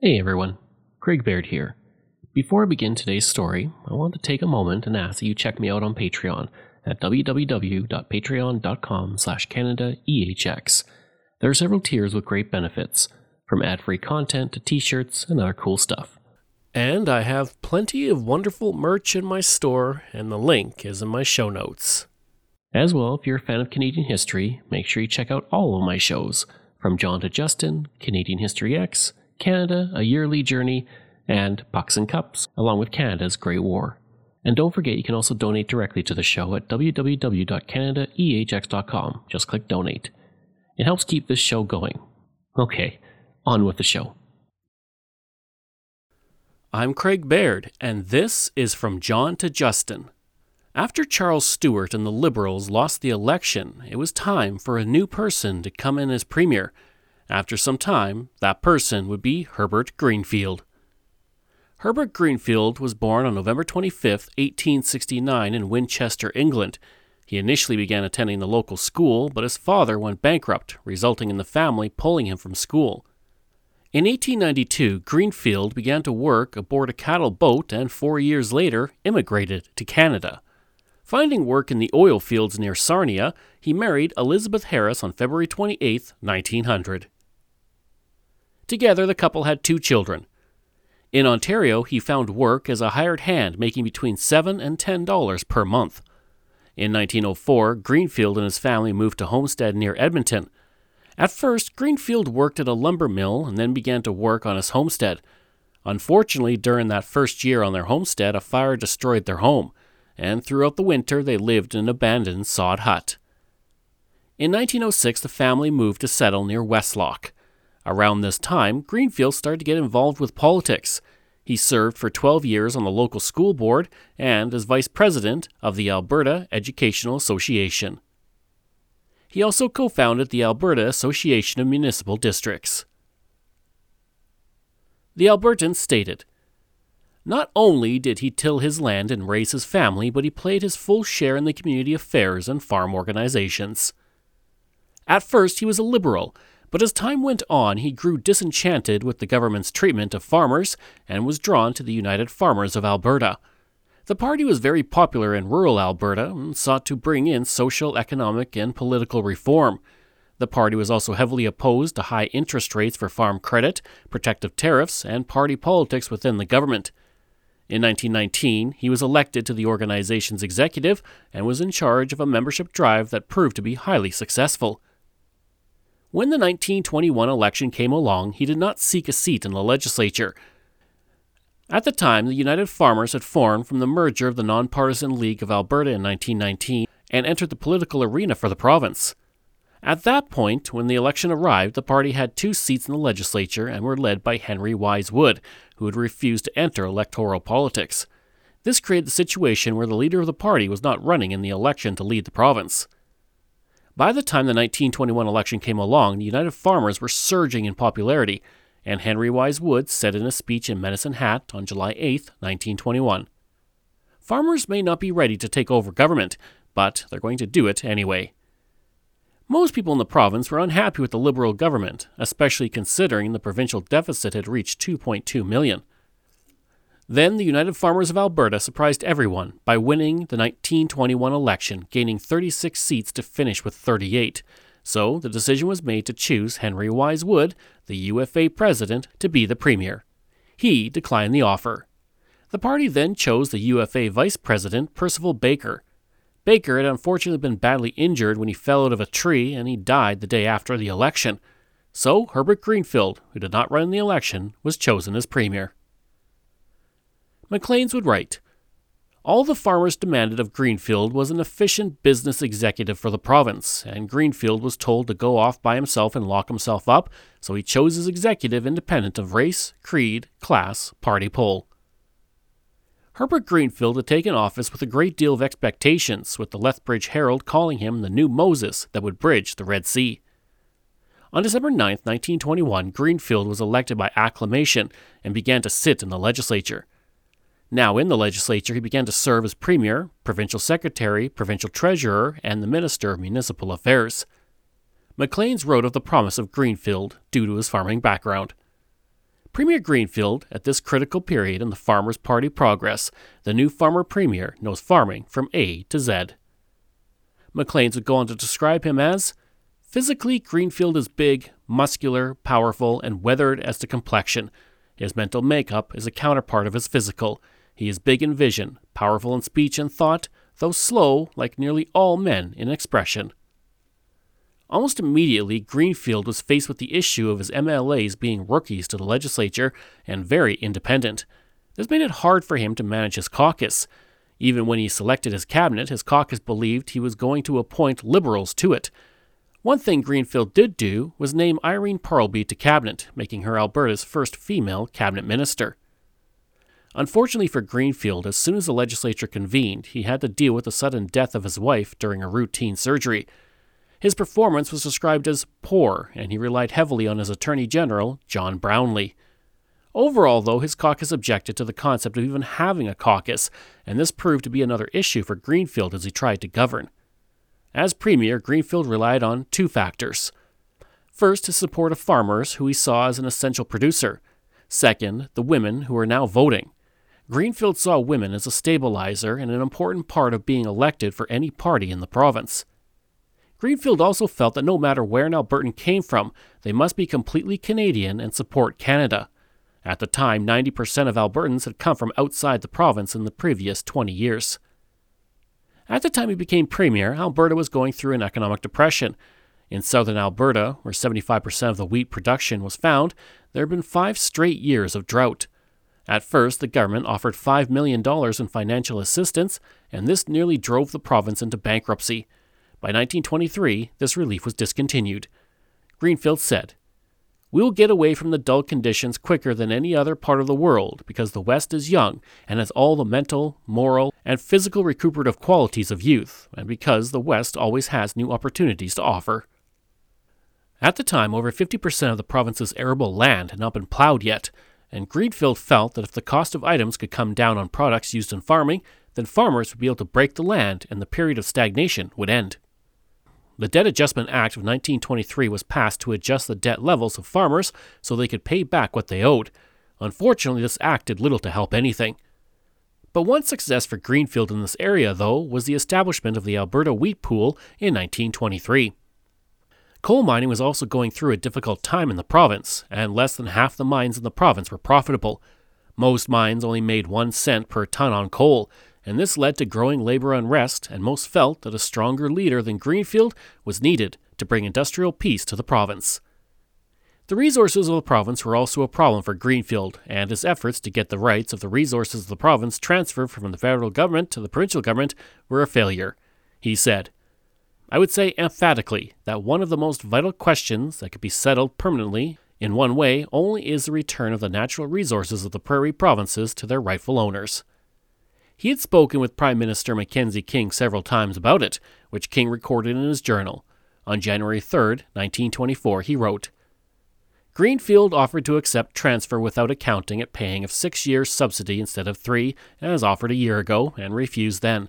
Hey everyone, Craig Baird here. Before I begin today's story, I want to take a moment and ask that you check me out on Patreon at www.patreon.com slash CanadaEHX. There are several tiers with great benefits, from ad-free content to t-shirts and other cool stuff. And I have plenty of wonderful merch in my store, and the link is in my show notes. As well, if you're a fan of Canadian history, make sure you check out all of my shows, from John to Justin, Canadian History X, Canada, A Yearly Journey, and Pucks and Cups, along with Canada's Great War. And don't forget, you can also donate directly to the show at www.canadaehx.com. Just click donate. It helps keep this show going. Okay, on with the show. I'm Craig Baird, and this is From John to Justin. After Charles Stewart and the Liberals lost the election, it was time for a new person to come in as Premier. After some time, that person would be Herbert Greenfield. Herbert Greenfield was born on November 25, 1869, in Winchester, England. He initially began attending the local school, but his father went bankrupt, resulting in the family pulling him from school. In 1892, Greenfield began to work aboard a cattle boat and four years later immigrated to Canada. Finding work in the oil fields near Sarnia, he married Elizabeth Harris on February 28, 1900. Together, the couple had two children. In Ontario, he found work as a hired hand making between 7 and $10 per month. In 1904, Greenfield and his family moved to Homestead near Edmonton. At first, Greenfield worked at a lumber mill and then began to work on his homestead. Unfortunately, during that first year on their homestead, a fire destroyed their home and throughout the winter they lived in an abandoned sod hut. In 1906, the family moved to settle near Westlock. Around this time, Greenfield started to get involved with politics. He served for 12 years on the local school board and as vice president of the Alberta Educational Association. He also co founded the Alberta Association of Municipal Districts. The Albertans stated not only did he till his land and raise his family, but he played his full share in the community affairs and farm organizations. At first, he was a liberal, but as time went on, he grew disenchanted with the government's treatment of farmers and was drawn to the United Farmers of Alberta. The party was very popular in rural Alberta and sought to bring in social, economic, and political reform. The party was also heavily opposed to high interest rates for farm credit, protective tariffs, and party politics within the government. In 1919, he was elected to the organization's executive and was in charge of a membership drive that proved to be highly successful. When the 1921 election came along, he did not seek a seat in the legislature. At the time, the United Farmers had formed from the merger of the Nonpartisan League of Alberta in 1919 and entered the political arena for the province. At that point, when the election arrived, the party had two seats in the legislature and were led by Henry Wise Wood, who had refused to enter electoral politics. This created the situation where the leader of the party was not running in the election to lead the province. By the time the 1921 election came along, the United Farmers were surging in popularity, and Henry Wise Wood said in a speech in Medicine Hat on July 8, 1921 Farmers may not be ready to take over government, but they're going to do it anyway. Most people in the province were unhappy with the Liberal government, especially considering the provincial deficit had reached 2.2 million. Then the United Farmers of Alberta surprised everyone by winning the 1921 election, gaining 36 seats to finish with 38. So the decision was made to choose Henry Wise Wood, the UFA president, to be the premier. He declined the offer. The party then chose the UFA vice president, Percival Baker, Baker had unfortunately been badly injured when he fell out of a tree and he died the day after the election. So Herbert Greenfield, who did not run in the election, was chosen as premier. Maclean's would write All the farmers demanded of Greenfield was an efficient business executive for the province, and Greenfield was told to go off by himself and lock himself up, so he chose his executive independent of race, creed, class, party poll. Herbert Greenfield had taken office with a great deal of expectations, with the Lethbridge Herald calling him the new Moses that would bridge the Red Sea. On December 9, 1921, Greenfield was elected by acclamation and began to sit in the legislature. Now in the legislature, he began to serve as Premier, Provincial Secretary, Provincial Treasurer, and the Minister of Municipal Affairs. Maclean's wrote of the promise of Greenfield due to his farming background. Premier Greenfield, at this critical period in the Farmers' Party progress, the new farmer premier knows farming from A to Z. Maclean's would go on to describe him as Physically, Greenfield is big, muscular, powerful, and weathered as to complexion. His mental makeup is a counterpart of his physical. He is big in vision, powerful in speech and thought, though slow, like nearly all men, in expression. Almost immediately, Greenfield was faced with the issue of his MLAs being rookies to the legislature and very independent. This made it hard for him to manage his caucus. Even when he selected his cabinet, his caucus believed he was going to appoint liberals to it. One thing Greenfield did do was name Irene Parlby to cabinet, making her Alberta's first female cabinet minister. Unfortunately for Greenfield, as soon as the legislature convened, he had to deal with the sudden death of his wife during a routine surgery. His performance was described as poor, and he relied heavily on his Attorney General, John Brownlee. Overall, though, his caucus objected to the concept of even having a caucus, and this proved to be another issue for Greenfield as he tried to govern. As Premier, Greenfield relied on two factors. First, his support of farmers, who he saw as an essential producer. Second, the women who are now voting. Greenfield saw women as a stabilizer and an important part of being elected for any party in the province. Greenfield also felt that no matter where an Albertan came from, they must be completely Canadian and support Canada. At the time, 90% of Albertans had come from outside the province in the previous 20 years. At the time he became premier, Alberta was going through an economic depression. In southern Alberta, where 75% of the wheat production was found, there had been five straight years of drought. At first, the government offered $5 million in financial assistance, and this nearly drove the province into bankruptcy. By 1923, this relief was discontinued. Greenfield said, We will get away from the dull conditions quicker than any other part of the world because the West is young and has all the mental, moral, and physical recuperative qualities of youth, and because the West always has new opportunities to offer. At the time, over 50% of the province's arable land had not been plowed yet, and Greenfield felt that if the cost of items could come down on products used in farming, then farmers would be able to break the land and the period of stagnation would end. The Debt Adjustment Act of 1923 was passed to adjust the debt levels of farmers so they could pay back what they owed. Unfortunately, this act did little to help anything. But one success for Greenfield in this area, though, was the establishment of the Alberta Wheat Pool in 1923. Coal mining was also going through a difficult time in the province, and less than half the mines in the province were profitable. Most mines only made one cent per ton on coal, and this led to growing labor unrest, and most felt that a stronger leader than Greenfield was needed to bring industrial peace to the province. The resources of the province were also a problem for Greenfield, and his efforts to get the rights of the resources of the province transferred from the federal government to the provincial government were a failure. He said, I would say emphatically that one of the most vital questions that could be settled permanently in one way only is the return of the natural resources of the prairie provinces to their rightful owners. He had spoken with Prime Minister Mackenzie King several times about it, which King recorded in his journal. On January 3, 1924, he wrote Greenfield offered to accept transfer without accounting at paying of six years' subsidy instead of three, as offered a year ago, and refused then.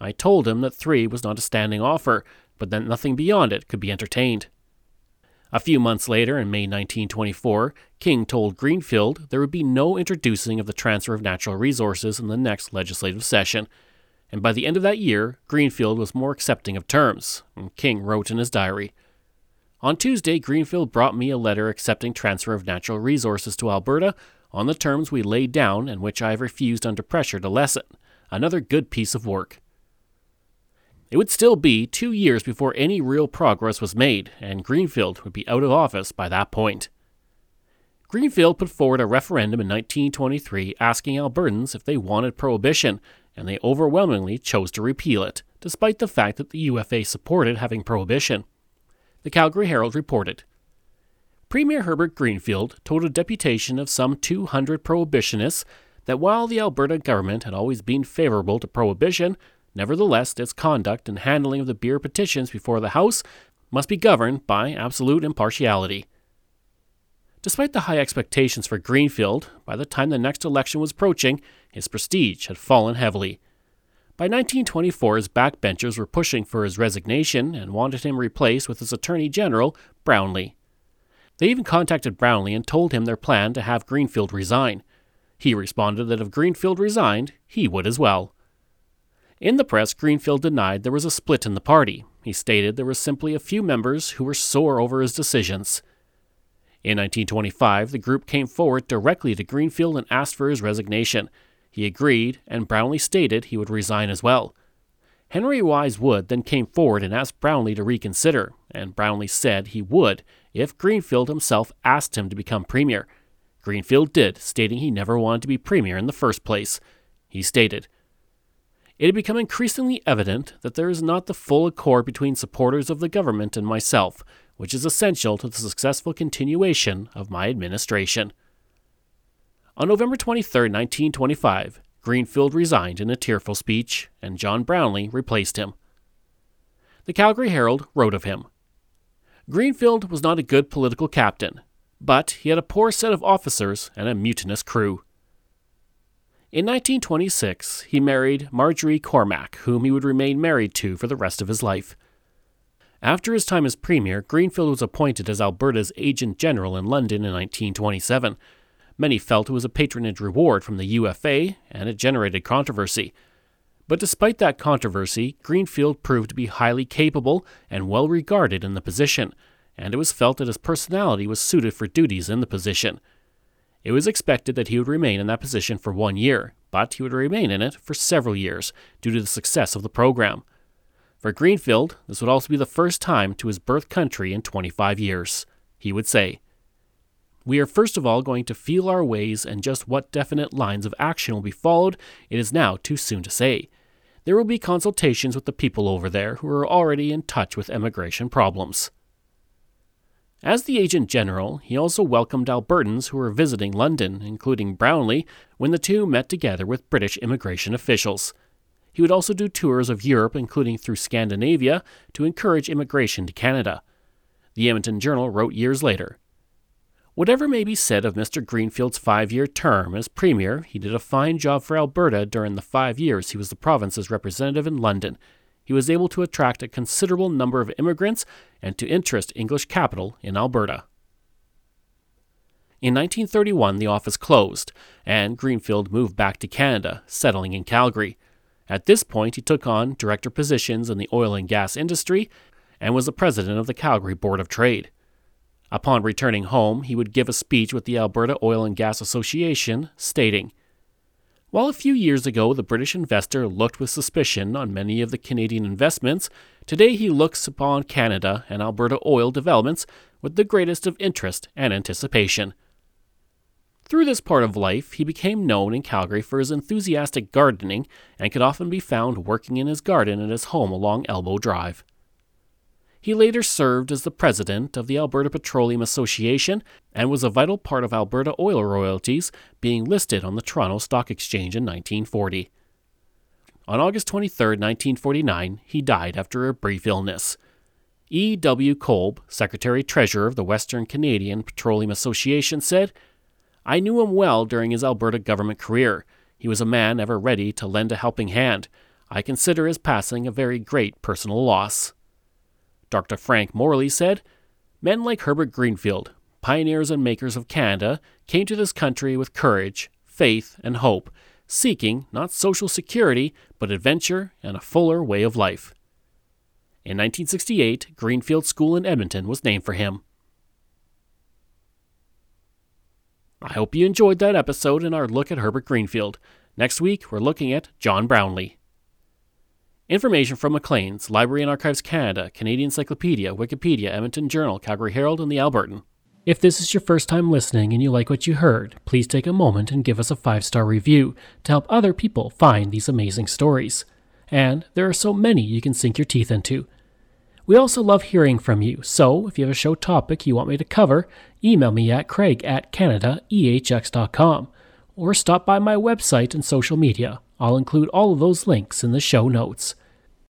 I told him that three was not a standing offer, but that nothing beyond it could be entertained. A few months later, in May 1924, King told Greenfield there would be no introducing of the transfer of natural resources in the next legislative session. And by the end of that year, Greenfield was more accepting of terms, and King wrote in his diary. On Tuesday, Greenfield brought me a letter accepting transfer of natural resources to Alberta on the terms we laid down and which I have refused under pressure to lessen. Another good piece of work. It would still be two years before any real progress was made, and Greenfield would be out of office by that point. Greenfield put forward a referendum in 1923 asking Albertans if they wanted prohibition, and they overwhelmingly chose to repeal it, despite the fact that the UFA supported having prohibition. The Calgary Herald reported Premier Herbert Greenfield told a deputation of some 200 prohibitionists that while the Alberta government had always been favorable to prohibition, Nevertheless, its conduct and handling of the beer petitions before the House must be governed by absolute impartiality. Despite the high expectations for Greenfield, by the time the next election was approaching, his prestige had fallen heavily. By 1924, his backbenchers were pushing for his resignation and wanted him replaced with his Attorney General, Brownlee. They even contacted Brownlee and told him their plan to have Greenfield resign. He responded that if Greenfield resigned, he would as well. In the press, Greenfield denied there was a split in the party. He stated there were simply a few members who were sore over his decisions. In 1925, the group came forward directly to Greenfield and asked for his resignation. He agreed, and Brownlee stated he would resign as well. Henry Wise Wood then came forward and asked Brownlee to reconsider, and Brownlee said he would if Greenfield himself asked him to become premier. Greenfield did, stating he never wanted to be premier in the first place. He stated, It had become increasingly evident that there is not the full accord between supporters of the government and myself, which is essential to the successful continuation of my administration. On November 23, 1925, Greenfield resigned in a tearful speech, and John Brownlee replaced him. The Calgary Herald wrote of him Greenfield was not a good political captain, but he had a poor set of officers and a mutinous crew. In 1926, he married Marjorie Cormack, whom he would remain married to for the rest of his life. After his time as Premier, Greenfield was appointed as Alberta's Agent General in London in 1927. Many felt it was a patronage reward from the UFA, and it generated controversy. But despite that controversy, Greenfield proved to be highly capable and well regarded in the position, and it was felt that his personality was suited for duties in the position. It was expected that he would remain in that position for one year, but he would remain in it for several years due to the success of the program. For Greenfield, this would also be the first time to his birth country in 25 years. He would say, We are first of all going to feel our ways, and just what definite lines of action will be followed, it is now too soon to say. There will be consultations with the people over there who are already in touch with immigration problems. As the Agent General, he also welcomed Albertans who were visiting London, including Brownlee, when the two met together with British immigration officials. He would also do tours of Europe, including through Scandinavia, to encourage immigration to Canada. The Edmonton Journal wrote years later Whatever may be said of Mr. Greenfield's five year term as Premier, he did a fine job for Alberta during the five years he was the province's representative in London. He was able to attract a considerable number of immigrants and to interest English capital in Alberta. In 1931, the office closed, and Greenfield moved back to Canada, settling in Calgary. At this point, he took on director positions in the oil and gas industry and was the president of the Calgary Board of Trade. Upon returning home, he would give a speech with the Alberta Oil and Gas Association, stating, While a few years ago the British investor looked with suspicion on many of the Canadian investments, today he looks upon Canada and Alberta oil developments with the greatest of interest and anticipation. Through this part of life, he became known in Calgary for his enthusiastic gardening and could often be found working in his garden at his home along Elbow Drive. He later served as the president of the Alberta Petroleum Association and was a vital part of Alberta oil royalties being listed on the Toronto Stock Exchange in 1940. On August 23, 1949, he died after a brief illness. E. W. Kolb, Secretary Treasurer of the Western Canadian Petroleum Association, said, I knew him well during his Alberta government career. He was a man ever ready to lend a helping hand. I consider his passing a very great personal loss. Dr. Frank Morley said, Men like Herbert Greenfield, pioneers and makers of Canada, came to this country with courage, faith, and hope, seeking not social security, but adventure and a fuller way of life. In 1968, Greenfield School in Edmonton was named for him. I hope you enjoyed that episode and our look at Herbert Greenfield. Next week, we're looking at John Brownlee. Information from Maclean's, Library and Archives Canada, Canadian Encyclopedia, Wikipedia, Edmonton Journal, Calgary Herald, and the Albertan. If this is your first time listening and you like what you heard, please take a moment and give us a five star review to help other people find these amazing stories. And there are so many you can sink your teeth into. We also love hearing from you, so if you have a show topic you want me to cover, email me at craig at canadaehx.com or stop by my website and social media. I'll include all of those links in the show notes.